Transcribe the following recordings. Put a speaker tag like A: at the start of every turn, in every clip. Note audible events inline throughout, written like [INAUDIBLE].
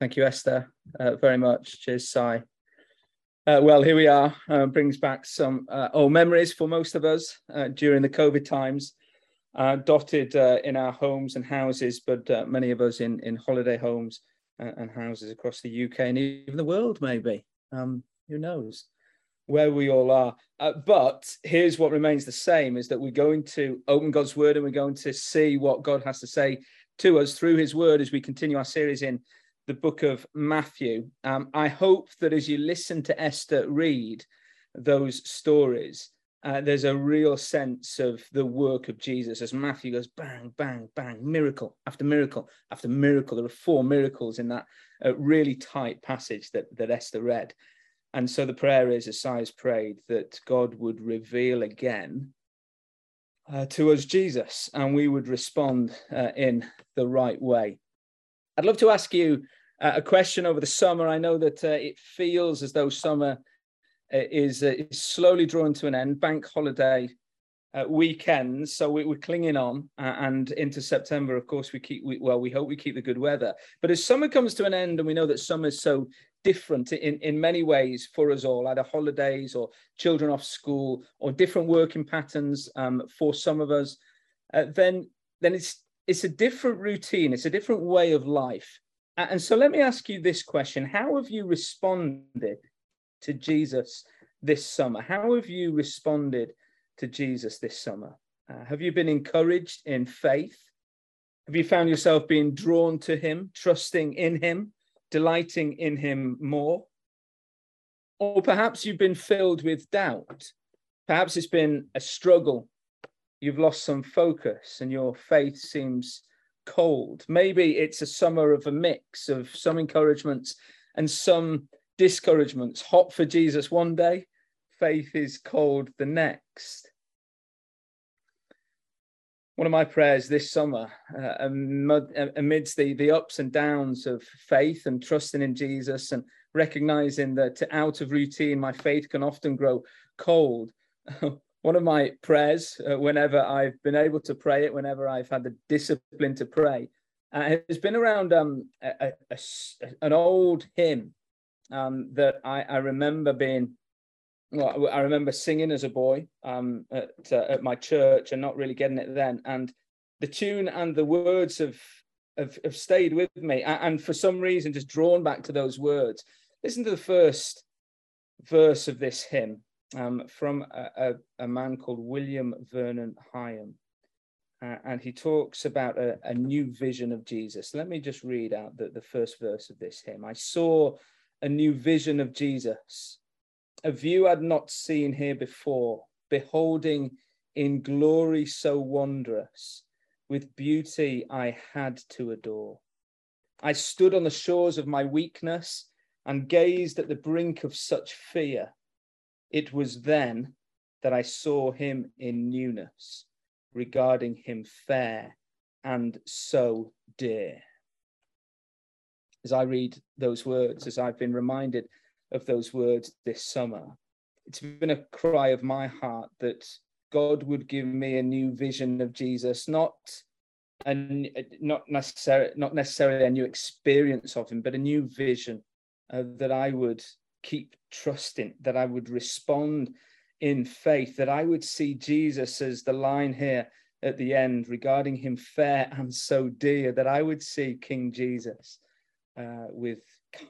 A: Thank you, Esther, uh, very much. Cheers, Si. Uh, well, here we are. Uh, brings back some uh, old memories for most of us uh, during the COVID times, uh, dotted in our homes and houses, but many of us in, in holiday homes and houses across the UK and even the world, maybe. Um, who knows where we all are? but here's what remains the same: is that we're going to open God's Word and we're going to see what God has to say to us through His Word as we continue our series in the book of Matthew. Um, I hope that as you listen to Esther read those stories, uh, there's a real sense of the work of Jesus as Matthew goes bang, bang, bang, miracle after miracle after miracle. There are four miracles in that uh, really tight passage that, that Esther read. And so the prayer is, as Si's prayed, that God would reveal again uh, to us Jesus and we would respond uh, in the right way. I'd love to ask you uh, a question over the summer. I know that uh, it feels as though summer uh, is, uh, is slowly drawing to an end, bank holiday uh, weekends. So we, are clinging on, uh, and into September, of course, we keep, we, well, we hope we keep the good weather. But as summer comes to an end, and we know that summer is so different in, in many ways for us all, either holidays or children off school or different working patterns um, for some of us, then, then it's, it's a different routine, it's a different way of life. And so let me ask you this question How have you responded to Jesus this summer? How have you responded to Jesus this summer? Uh, have you been encouraged in faith? Have you found yourself being drawn to Him, trusting in Him, delighting in Him more? Or perhaps you've been filled with doubt. Perhaps it's been a struggle. You've lost some focus and your faith seems cold. Maybe it's a summer of a mix of some encouragements and some discouragements. Hot for Jesus one day, faith is cold the next. One of my prayers this summer, uh, amidst the, the ups and downs of faith and trusting in Jesus and recognizing that out of routine, my faith can often grow cold. [LAUGHS] one of my prayers, uh, whenever I've been able to pray it, whenever I've had the discipline to pray, uh, has been around um, a, a, a, an old hymn um, that I, I, remember being. Well, I remember singing as a boy um, at, uh, at my church and not really getting it then. And the tune and the words have, have, have stayed with me. And for some reason, just drawn back to those words. Listen to the first verse of this hymn um, from a, a, a, man called William Vernon Higham. Uh, and he talks about a, a, new vision of Jesus. Let me just read out the, the first verse of this hymn. I saw a new vision of Jesus, a view I'd not seen here before, beholding in glory so wondrous, with beauty I had to adore. I stood on the shores of my weakness and gazed at the brink of such fear it was then that I saw him in newness, regarding him fair and so dear. As I read those words, as I've been reminded of those words this summer, it's been a cry of my heart that God would give me a new vision of Jesus, not and not necessarily not necessarily a new experience of him, but a new vision uh, that I would keep trusting, that I would respond in faith, that I would see Jesus as the line here at the end regarding him fair and so dear, that I would see King Jesus uh, with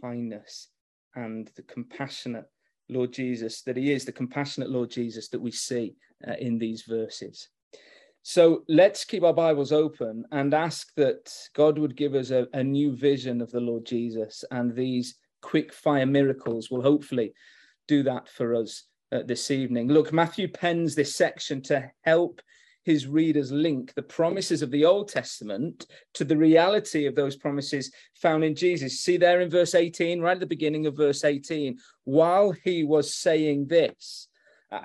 A: kindness and the compassionate Lord Jesus, that he is the compassionate Lord Jesus that we see uh, in these verses. So let's keep our Bibles open and ask that God would give us a, a new vision of the Lord Jesus and these quick fire miracles will hopefully do that for us uh, this evening. Look, Matthew pens this section to help his readers link the promises of the Old Testament to the reality of those promises found in Jesus. See there in verse 18, right at the beginning of verse 18, while he was saying this,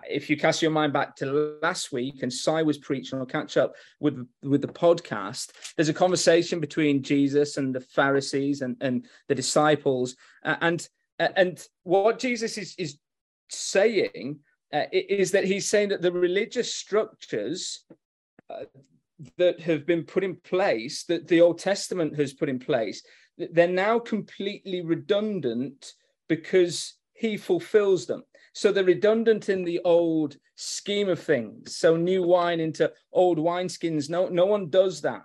A: if you cast your mind back to last week and Si was preaching, I'll catch up with with the podcast. There's a conversation between Jesus and the Pharisees and, and the disciples, uh, and uh, and what Jesus is is saying uh, is that he's saying that the religious structures uh, that have been put in place, that the Old Testament has put in place, they're now completely redundant because he fulfills them. So they're redundant in the old scheme of things. So new wine into old wineskins. No, no one does that.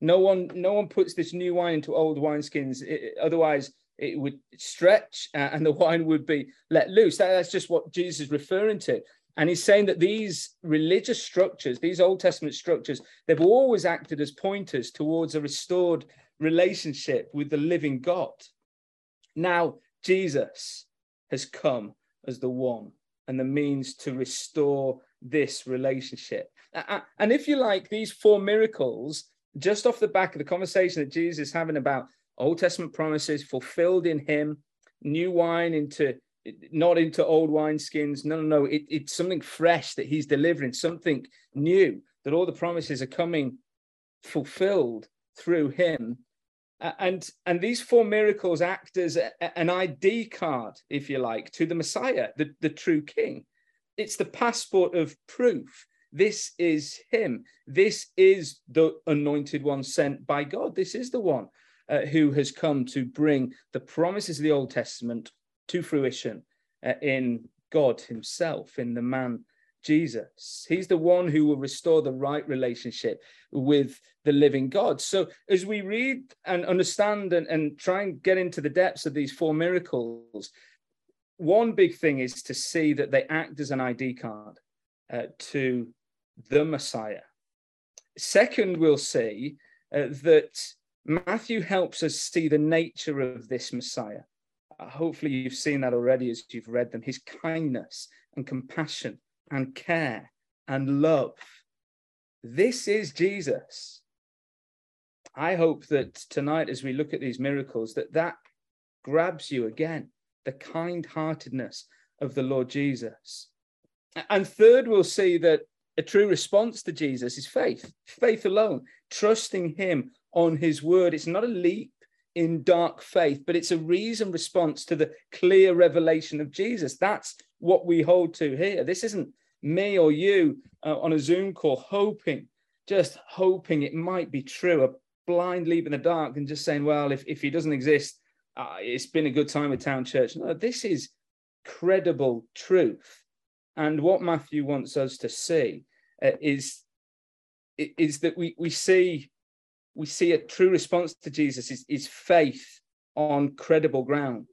A: No one, no one puts this new wine into old wineskins. Otherwise, it would stretch uh, and the [LAUGHS] wine would be let loose. That, that's just what Jesus is referring to. And he's saying that these religious structures, these Old Testament structures, they've always acted as pointers towards a restored relationship with the living God. Now, Jesus has come as the one and the means to restore this relationship. And if you like, these four miracles, just off the back of the conversation that Jesus is having about Old Testament promises fulfilled in him, new wine into not into old wine skins. No, no, no. It, it's something fresh that he's delivering, something new, that all the promises are coming fulfilled through him. And, and these four miracles act as a, an ID card, if you like, to the Messiah, the, the true king. It's the passport of proof. This is him. This is the anointed one sent by God. This is the one uh, who has come to bring the promises of the Old Testament to fruition uh, in God Himself, in the man Jesus. He's the one who will restore the right relationship with the living God. So, as we read and understand and, and try and get into the depths of these four miracles, one big thing is to see that they act as an ID card uh, to the Messiah. Second, we'll see uh, that Matthew helps us see the nature of this Messiah. Uh, hopefully, you've seen that already as you've read them his kindness and compassion and care and love. This is Jesus. I hope that tonight, as we look at these miracles, that that grabs you again the kind heartedness of the Lord Jesus. And third, we'll see that a true response to Jesus is faith, faith alone, trusting Him on His word. It's not a leap in dark faith, but it's a reason response to the clear revelation of Jesus. That's what we hold to here. This isn't me or you uh, on a Zoom call hoping, just hoping it might be true, a blind leap in the dark and just saying, well, if, if he doesn't exist, uh, it's been a good time with Town Church. No, this is credible truth. And what Matthew wants us to see uh, is, is that we, we see we see a true response to Jesus is, is faith on credible ground.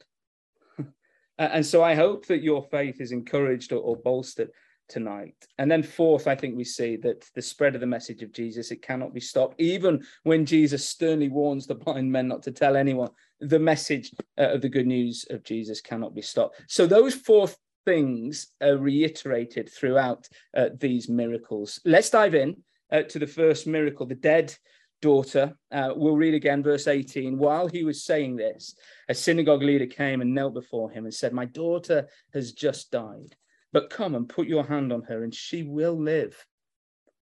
A: [LAUGHS] and so I hope that your faith is encouraged or, or bolstered tonight. And then fourth, I think we see that the spread of the message of Jesus, it cannot be stopped. Even when Jesus sternly warns the blind men not to tell anyone, the message uh, of the good news of Jesus cannot be stopped. So those four things are reiterated throughout uh, these miracles. Let's dive in uh, to the first miracle, the dead daughter. Uh, we'll read again verse 18. While he was saying this, a synagogue leader came and knelt before him and said, My daughter has just died, but come and put your hand on her and she will live.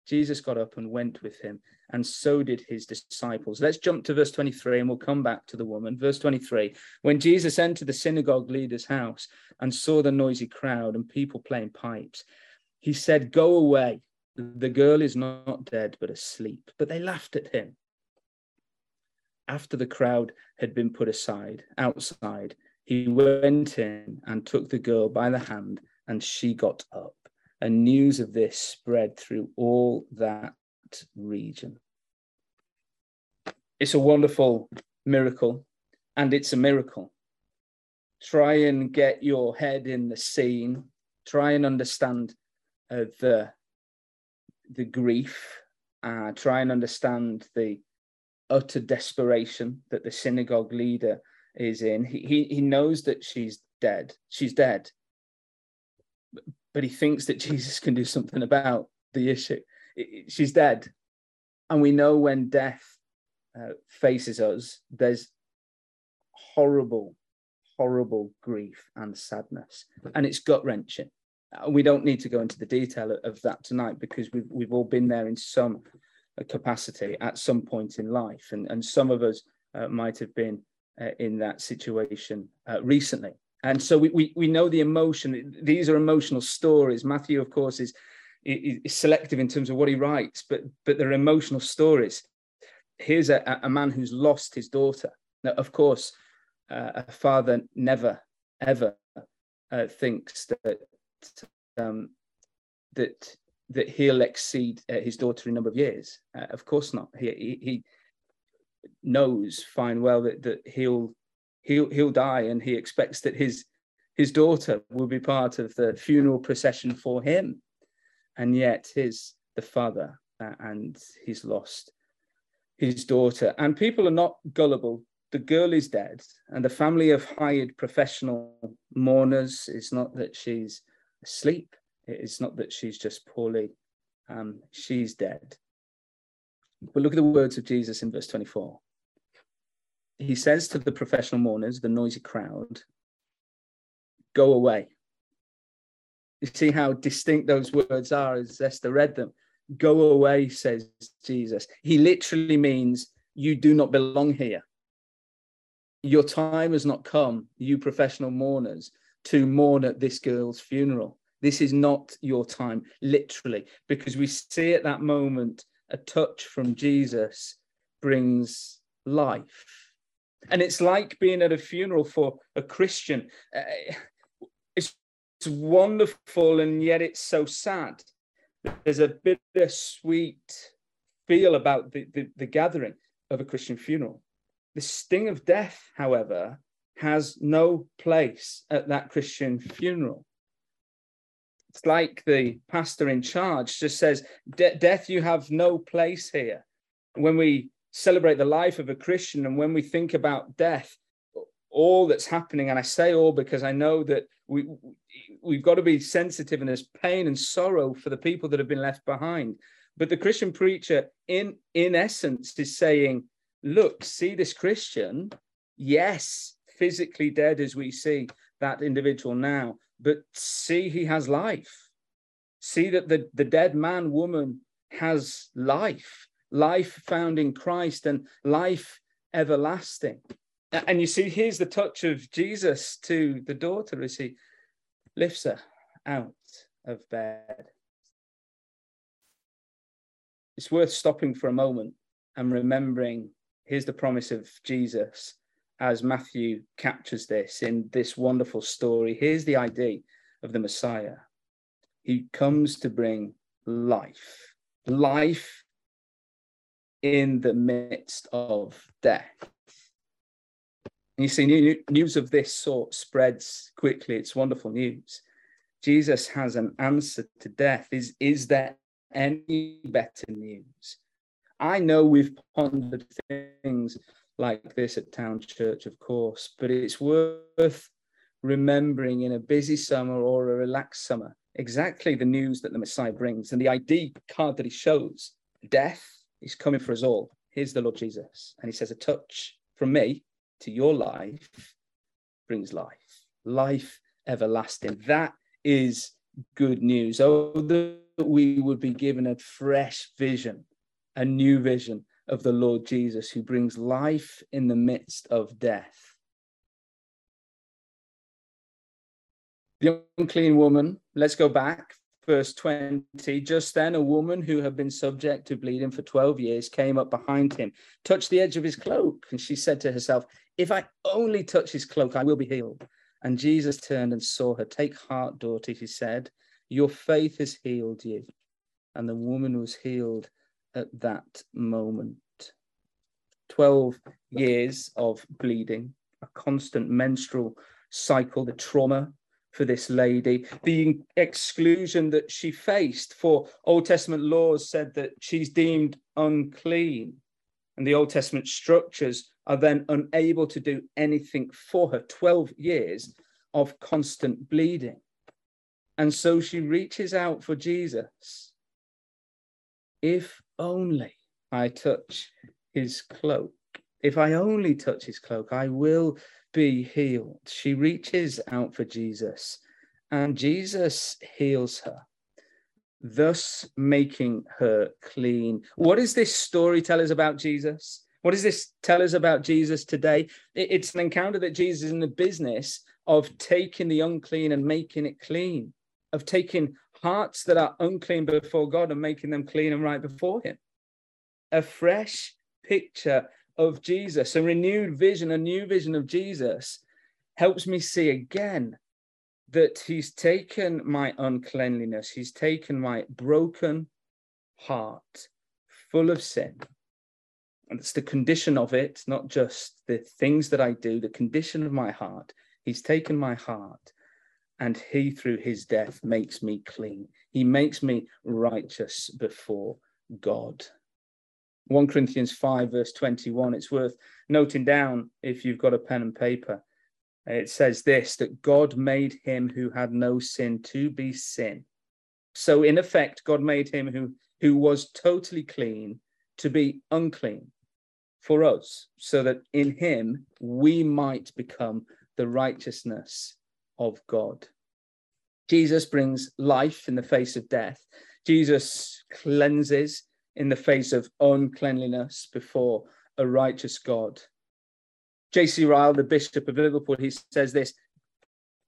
A: Jesus got up and went with him, and so did his disciples. Let's jump to verse 23 and we'll come back to the woman. Verse 23 When Jesus entered the synagogue leader's house and saw the noisy crowd and people playing pipes, he said, Go away the girl is not dead, but asleep. But they laughed at him. After the crowd had been put aside, outside, he went in and took the girl by the hand, and she got up. And news of this spread through all that region. It's a wonderful miracle, and it's a miracle. Try and get your head in the scene, try and understand uh, the the grief, uh, try and understand the utter desperation that the synagogue leader is in. He, he, he knows that she's dead. She's dead. But he thinks that Jesus can do something about the issue. She's dead. And we know when death uh, faces us, there's horrible, horrible grief and sadness. And it's gut wrenching we don't need to go into the detail of that tonight because we've we've all been there in some capacity at some point in life, and and some of us uh, might have been uh, in that situation uh, recently. And so we, we we know the emotion. These are emotional stories. Matthew, of course, is is selective in terms of what he writes, but but they're emotional stories. Here's a, a man who's lost his daughter. Now, of course, uh, a father never, ever uh, thinks that um, that that he'll exceed uh, his daughter in a number of years. Uh, of course not. He, he, he knows fine well that, that he'll he'll he'll die, and he expects that his his daughter will be part of the funeral procession for him, and yet his the father, uh, and he's lost his daughter. And people are not gullible. The girl is dead, and the family have hired professional mourners. It's not that she's asleep. It's not that she's just poorly. Um, she's dead. But look at the words of Jesus in verse 24. He says to the professional mourners, the noisy crowd, go away. You see how distinct those words are as Esther read them. Go away, says Jesus. He literally means you do not belong here. Your time has not come, you professional mourners, to mourn at this girl's funeral. This is not your time, literally, because we see at that moment a touch from Jesus brings life. And it's like being at a funeral for a Christian. Uh, it's, it's wonderful, and yet it's so sad. There's a bittersweet feel about the, the, the gathering of a Christian funeral. The sting of death, however, has no place at that Christian funeral. It's like the pastor in charge just says, Death, you have no place here. When we celebrate the life of a Christian and when we think about death, all that's happening, and I say all because I know that we we've got to be sensitive and there's pain and sorrow for the people that have been left behind. But the Christian preacher, in in essence, is saying, look, see this Christian, yes, physically dead as we see that individual now, but see he has life. See that the, the dead man, woman has life, life found in Christ and life everlasting. And you see, here's the touch of Jesus to the daughter as he lifts her out of bed. It's worth stopping for a moment and remembering here's the promise of Jesus as Matthew captures this in this wonderful story. Here's the idea of the Messiah He comes to bring life, life in the midst of death. And you see, news of this sort spreads quickly. It's wonderful news. Jesus has an answer to death. Is, is there any better news? I know we've pondered things like this at Town Church, of course, but it's worth remembering in a busy summer or a relaxed summer exactly the news that the Messiah brings and the ID card that he shows. Death is coming for us all. Here's the Lord Jesus. And he says, A touch from me to your life brings life, life everlasting. That is good news. Oh, that we would be given a fresh vision, a new vision of the Lord Jesus who brings life in the midst of death. The unclean woman, let's go back, verse 20. Just then, a woman who had been subject to bleeding for 12 years came up behind him, touched the edge of his cloak, and she said to herself, If I only touch his cloak, I will be healed. And Jesus turned and saw her. Take heart, daughter, he said, Your faith has healed you. And the woman was healed at that moment. 12 years of bleeding, a constant menstrual cycle, the trauma for this lady, the exclusion that she faced for Old Testament laws said that she's deemed unclean. And the Old Testament structures are then unable to do anything for her. 12 years of constant bleeding. And so she reaches out for Jesus if only I touch his cloak. If I only touch his cloak, I will be healed. She reaches out for Jesus, and Jesus heals her, thus making her clean. What does this story tell us about Jesus? What does this tell us about Jesus today? It's an encounter that Jesus is in the business of taking the unclean and making it clean, of taking hearts that are unclean before God and making them clean and right before Him. A fresh picture of Jesus. A renewed vision, a new vision of Jesus helps me see again that he's taken my uncleanliness, he's taken my broken heart full of sin. And it's the condition of it, not just the things that I do, the condition of my heart. He's taken my heart and he, through his death, makes me clean. He makes me righteous before God. 1 Corinthians 5, verse 21, it's worth noting down if you've got a pen and paper. It says this that God made him who had no sin to be sin. So, in effect, God made him who, who was totally clean to be unclean for us, so that in him we might become the righteousness of God. Jesus brings life in the face of death. Jesus cleanses in the face of uncleanliness before a righteous God. J.C. Ryle, the Bishop of Liverpool, he says this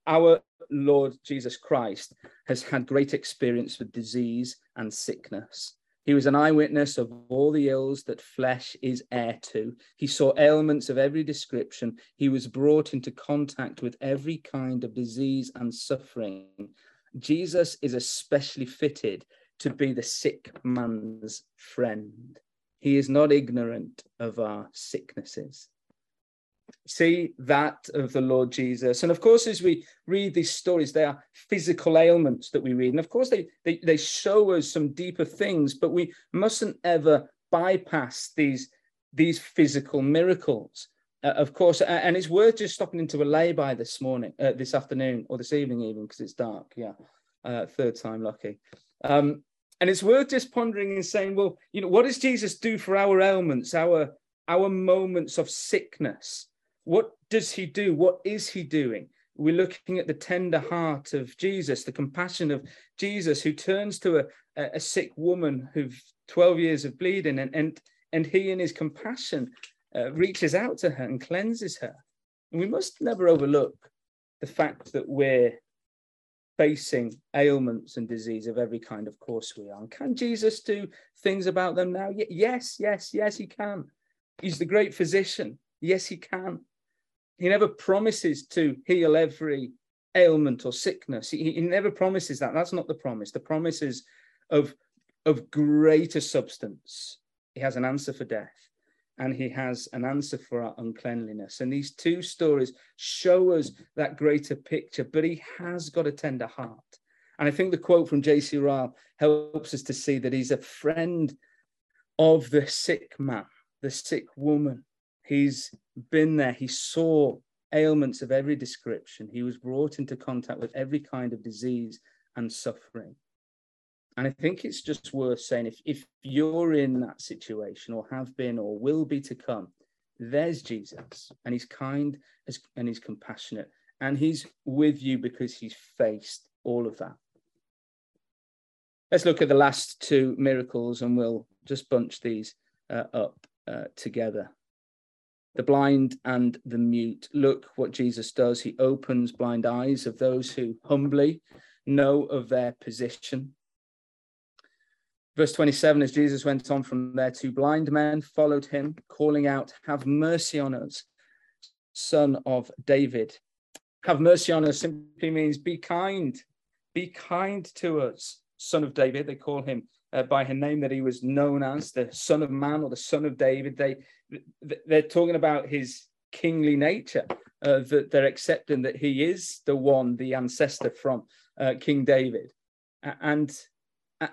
A: Our Lord Jesus Christ has had great experience with disease and sickness. He was an eyewitness of all the ills that flesh is heir to. He saw ailments of every description. He was brought into contact with every kind of disease and suffering. Jesus is especially fitted to be the sick man's friend. He is not ignorant of our sicknesses see that of the Lord Jesus. And of course, as we read these stories, they are physical ailments that we read. And of course, they, they, they show us some deeper things, but we mustn't ever bypass these, these physical miracles. Uh, of course, and it's worth just stopping into a lay-by this morning, uh, this afternoon, or this evening even, because it's dark. Yeah, uh, third time lucky. Um, and it's worth just pondering and saying, well, you know, what does Jesus do for our ailments, our our moments of sickness? What does he do? What is he doing? We're looking at the tender heart of Jesus, the compassion of Jesus, who turns to a, a sick woman who've 12 years of bleeding, and, and, and he, in his compassion, uh, reaches out to her and cleanses her. And we must never overlook the fact that we're facing ailments and disease of every kind, of course we are. And can Jesus do things about them now? Yes, yes, yes, he can. He's the great physician. Yes, he can. He never promises to heal every ailment or sickness. He, he never promises that. That's not the promise. The promise is of, of greater substance. He has an answer for death and he has an answer for our uncleanliness. And these two stories show us that greater picture, but he has got a tender heart. And I think the quote from J.C. Ryle helps us to see that he's a friend of the sick man, the sick woman, He's been there. He saw ailments of every description. He was brought into contact with every kind of disease and suffering. And I think it's just worth saying if, if you're in that situation or have been or will be to come, there's Jesus and he's kind and he's compassionate and he's with you because he's faced all of that. Let's look at the last two miracles and we'll just bunch these uh, up uh, together the blind and the mute. Look what Jesus does. He opens blind eyes of those who humbly know of their position. Verse 27 As Jesus went on from there, two blind men followed him, calling out, Have mercy on us, son of David. Have mercy on us simply means be kind. Be kind to us, son of David. They call him uh, by her name that he was known as the Son of Man or the Son of David. They they're talking about his kingly nature. Uh, that they're accepting that he is the one, the ancestor from uh, King David, and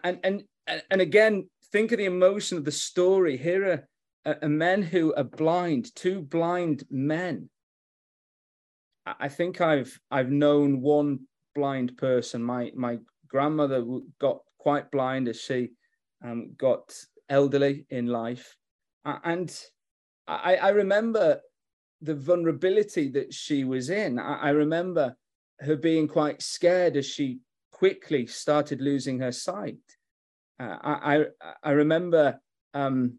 A: and and and again, think of the emotion of the story. Here are, are men who are blind, two blind men. I think I've I've known one blind person. My my grandmother got quite blind as she um, got elderly in life. And I, I, remember the vulnerability that she was in. I, I, remember her being quite scared as she quickly started losing her sight. Uh, I, I, remember um,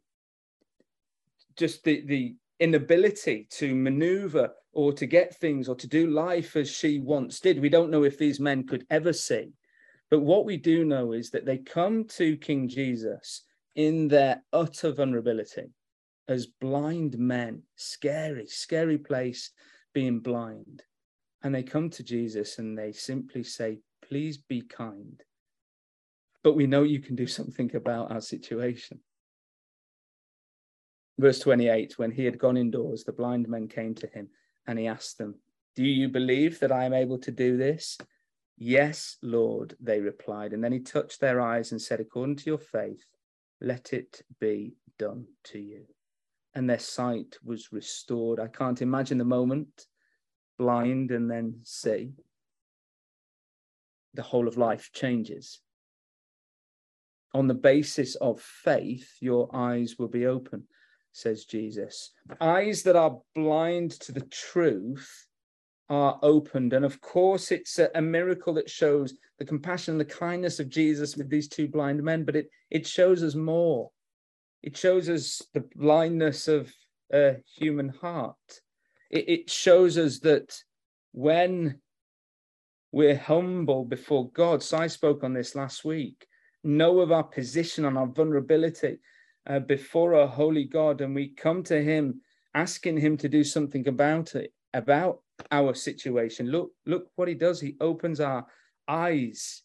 A: just the, the inability to maneuver or to get things or to do life as she once did. We don't know if these men could ever see. But what we do know is that they come to King Jesus in their utter vulnerability. as blind men. Scary, scary place being blind. And they come to Jesus and they simply say, Please be kind. But we know you can do something about our situation. Verse 28 When he had gone indoors, the blind men came to him and he asked them, Do you believe that I am able to do this? Yes, Lord, they replied. And then he touched their eyes and said, According to your faith, let it be done to you. And their sight was restored. I can't imagine the moment blind and then see. The whole of life changes. On the basis of faith, your eyes will be open, says Jesus. Eyes that are blind to the truth are opened. And of course, it's a, a, miracle that shows the compassion and the kindness of Jesus with these two blind men, but it, it shows us more. It shows us the blindness of a human heart. It, it shows us that when we're humble before God, so I spoke on this last week, know of our position and our vulnerability uh, before our holy God, and we come to Him asking Him to do something about it, about our situation. Look, look what he does. He opens our eyes.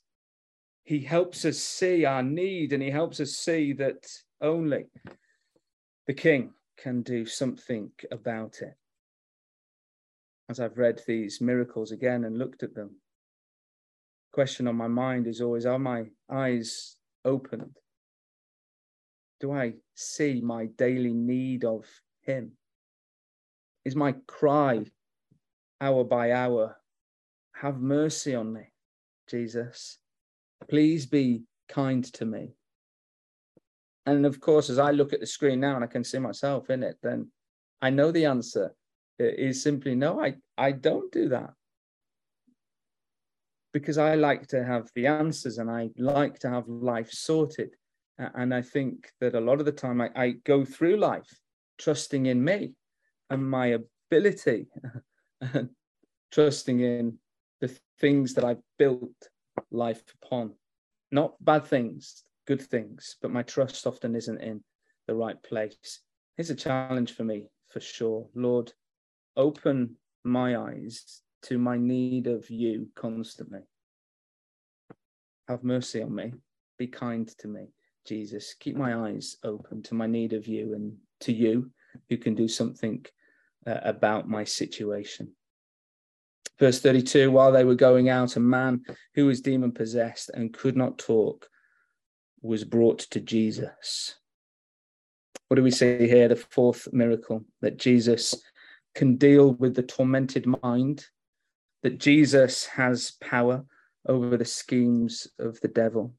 A: He helps us see our need and he helps us see that only the king can do something about it. As I've read these miracles again and looked at them, question on my mind is always are my eyes opened? Do I see my daily need of him? Is my cry hour by hour. Have mercy on me, Jesus. Please be kind to me. And of course, as I look at the screen now and I can see myself in it, then I know the answer is simply no, I, I don't do that. Because I like to have the answers and I like to have life sorted. And I think that a lot of the time I, I go through life trusting in me and my ability [LAUGHS] and trusting in the things that I've built life upon. Not bad things, good things, but my trust often isn't in the right place. Here's a challenge for me, for sure. Lord, open my eyes to my need of you constantly. Have mercy on me. Be kind to me, Jesus. Keep my eyes open to my need of you and to you who can do something uh, about my situation. Verse 32 While they were going out, a man who was demon possessed and could not talk was brought to Jesus. What do we see here? The fourth miracle that Jesus can deal with the tormented mind, that Jesus has power over the schemes of the devil.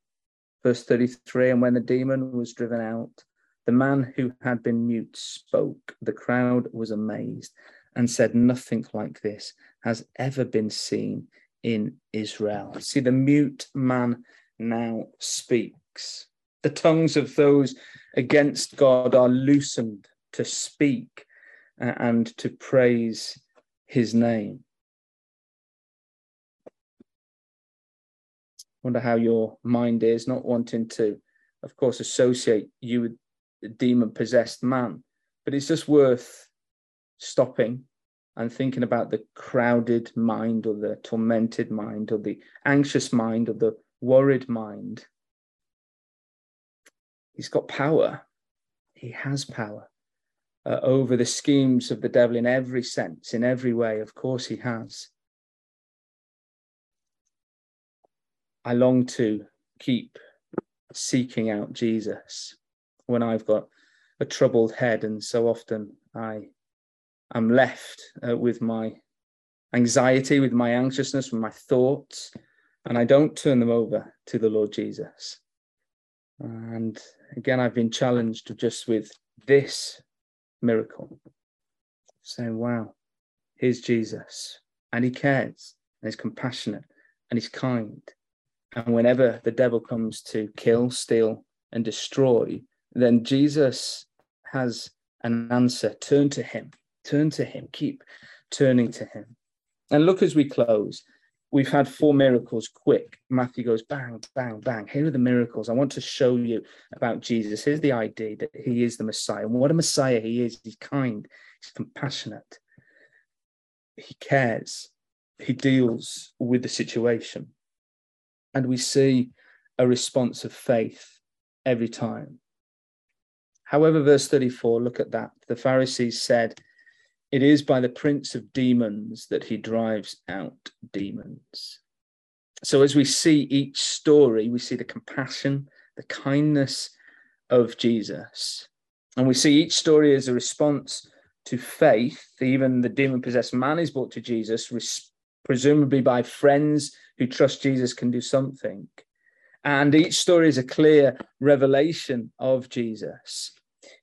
A: Verse 33 And when the demon was driven out, the man who had been mute spoke. The crowd was amazed and said, Nothing like this has ever been seen in Israel. See, the mute man now speaks. The tongues of those against God are loosened to speak uh, and to praise his name. Wonder how your mind is, not wanting to, of course, associate you with a demon possessed man, but it's just worth stopping and thinking about the crowded mind or the tormented mind or the anxious mind or the worried mind. He's got power. He has power uh, over the schemes of the devil in every sense, in every way. Of course, he has. I long to keep seeking out Jesus when I've got a troubled head, and so often I I'm left uh, with my anxiety, with my anxiousness, with my thoughts, and I don't turn them over to the Lord Jesus. And again, I've been challenged just with this miracle, saying, wow, here's Jesus, and he cares, and he's compassionate, and he's kind. And whenever the devil comes to kill, steal, and destroy, then Jesus has an answer. Turn to him Turn to Him, keep turning to Him. And look as we close we've had four miracles quick. Matthew goes bang, bang, bang. Here are the miracles. I want to show you about Jesus. Here's the idea that he is the Messiah. And what a Messiah he is. He's kind, he's compassionate, he cares, he deals with the situation. And we see a response of faith every time. However, verse 34, look at that. The Pharisees said, It is by the prince of demons that he drives out demons. So, as we see each story, we see the compassion, the kindness of Jesus. And we see each story as a response to faith. Even the demon possessed man is brought to Jesus, presumably by friends who trust Jesus can do something. And each story is a clear revelation of Jesus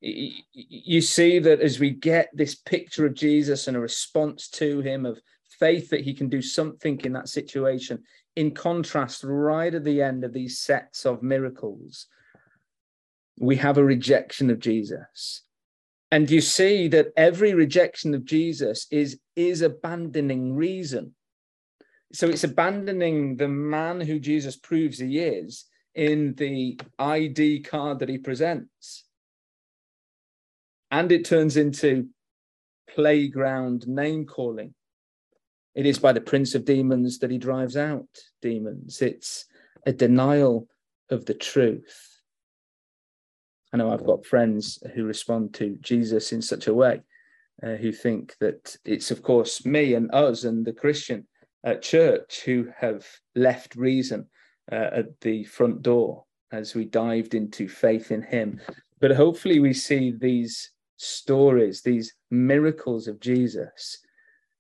A: you see that as we get this picture of Jesus and a response to him of faith that he can do something in that situation, in contrast, right at the end of these sets of miracles, we have a rejection of Jesus. And you see that every rejection of Jesus is, is abandoning reason. So it's abandoning the man who Jesus proves he is in the ID card that he presents and it turns into playground name calling. It is by the prince of demons that he drives out demons. It's a denial of the truth. I know I've got friends who respond to Jesus in such a way, uh, who think that it's, of course, me and us and the Christian uh, church who have left reason uh, at the front door as we dived into faith in Him. But hopefully, we see these stories, these miracles of Jesus,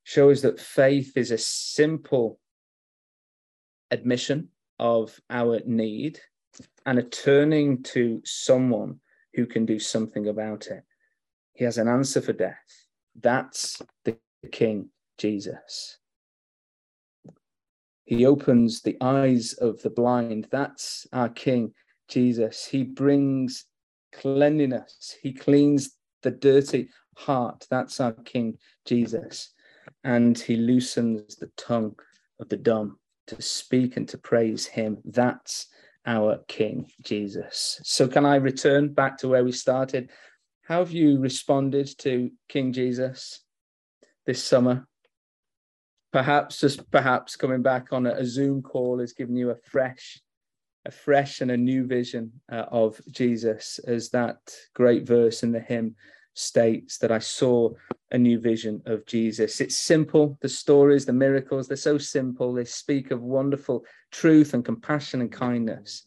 A: show us that faith is a simple admission of our need and a turning to someone who can do something about it. He has an answer for death. That's the King Jesus. He opens the eyes of the blind. That's our King Jesus. He brings cleanliness. He cleans the dirty heart. That's our King Jesus. And he loosens the tongue of the dumb to speak and to praise him. That's our King Jesus. So, can I return back to where we started? How have you responded to King Jesus this summer? Perhaps, just perhaps coming back on a, Zoom call has given you a fresh a fresh and a new vision uh, of Jesus, as that great verse in the hymn states that I saw a new vision of Jesus. It's simple, the stories, the miracles, they're so simple. They speak of wonderful truth and compassion and kindness.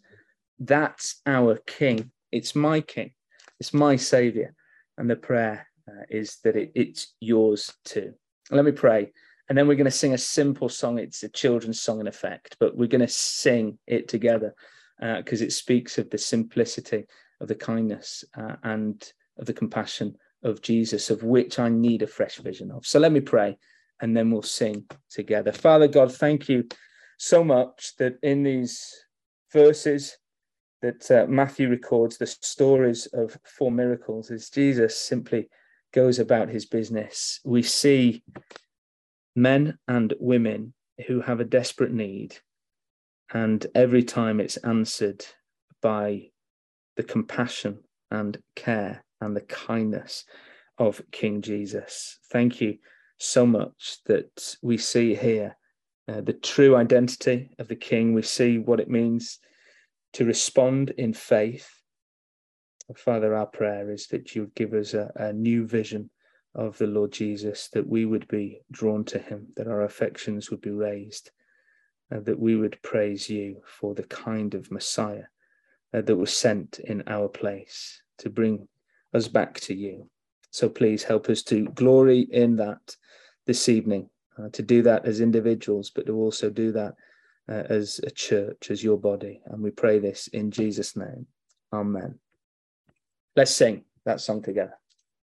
A: That's our King. It's my King, it's my Savior. And the prayer uh, is that it, it's yours too. Let me pray and then we're going to sing a simple song. It's a children's song in effect, but we're going to sing it together because uh, it speaks of the simplicity of the kindness uh, and of the compassion of Jesus, of which I need a fresh vision of. So let me pray and then we'll sing together. Father God, thank you so much that in these verses that uh, Matthew records, the stories of four miracles, as Jesus simply goes about his business, we see men and women who have a desperate need. And every time it's answered by the compassion and care and the kindness of King Jesus. Thank you so much that we see here uh, the true identity of the King. We see what it means to respond in faith. Father, our prayer is that you would give us a, a new vision of the Lord Jesus, that we would be drawn to him, that our affections would be raised, uh, that we would praise you for the kind of Messiah uh, that was sent in our place to bring us back to you. So please help us to glory in that this evening, uh, to do that as individuals, but to also do that uh, as a church, as your body. And we pray this in Jesus' name. Amen. Let's sing that song together.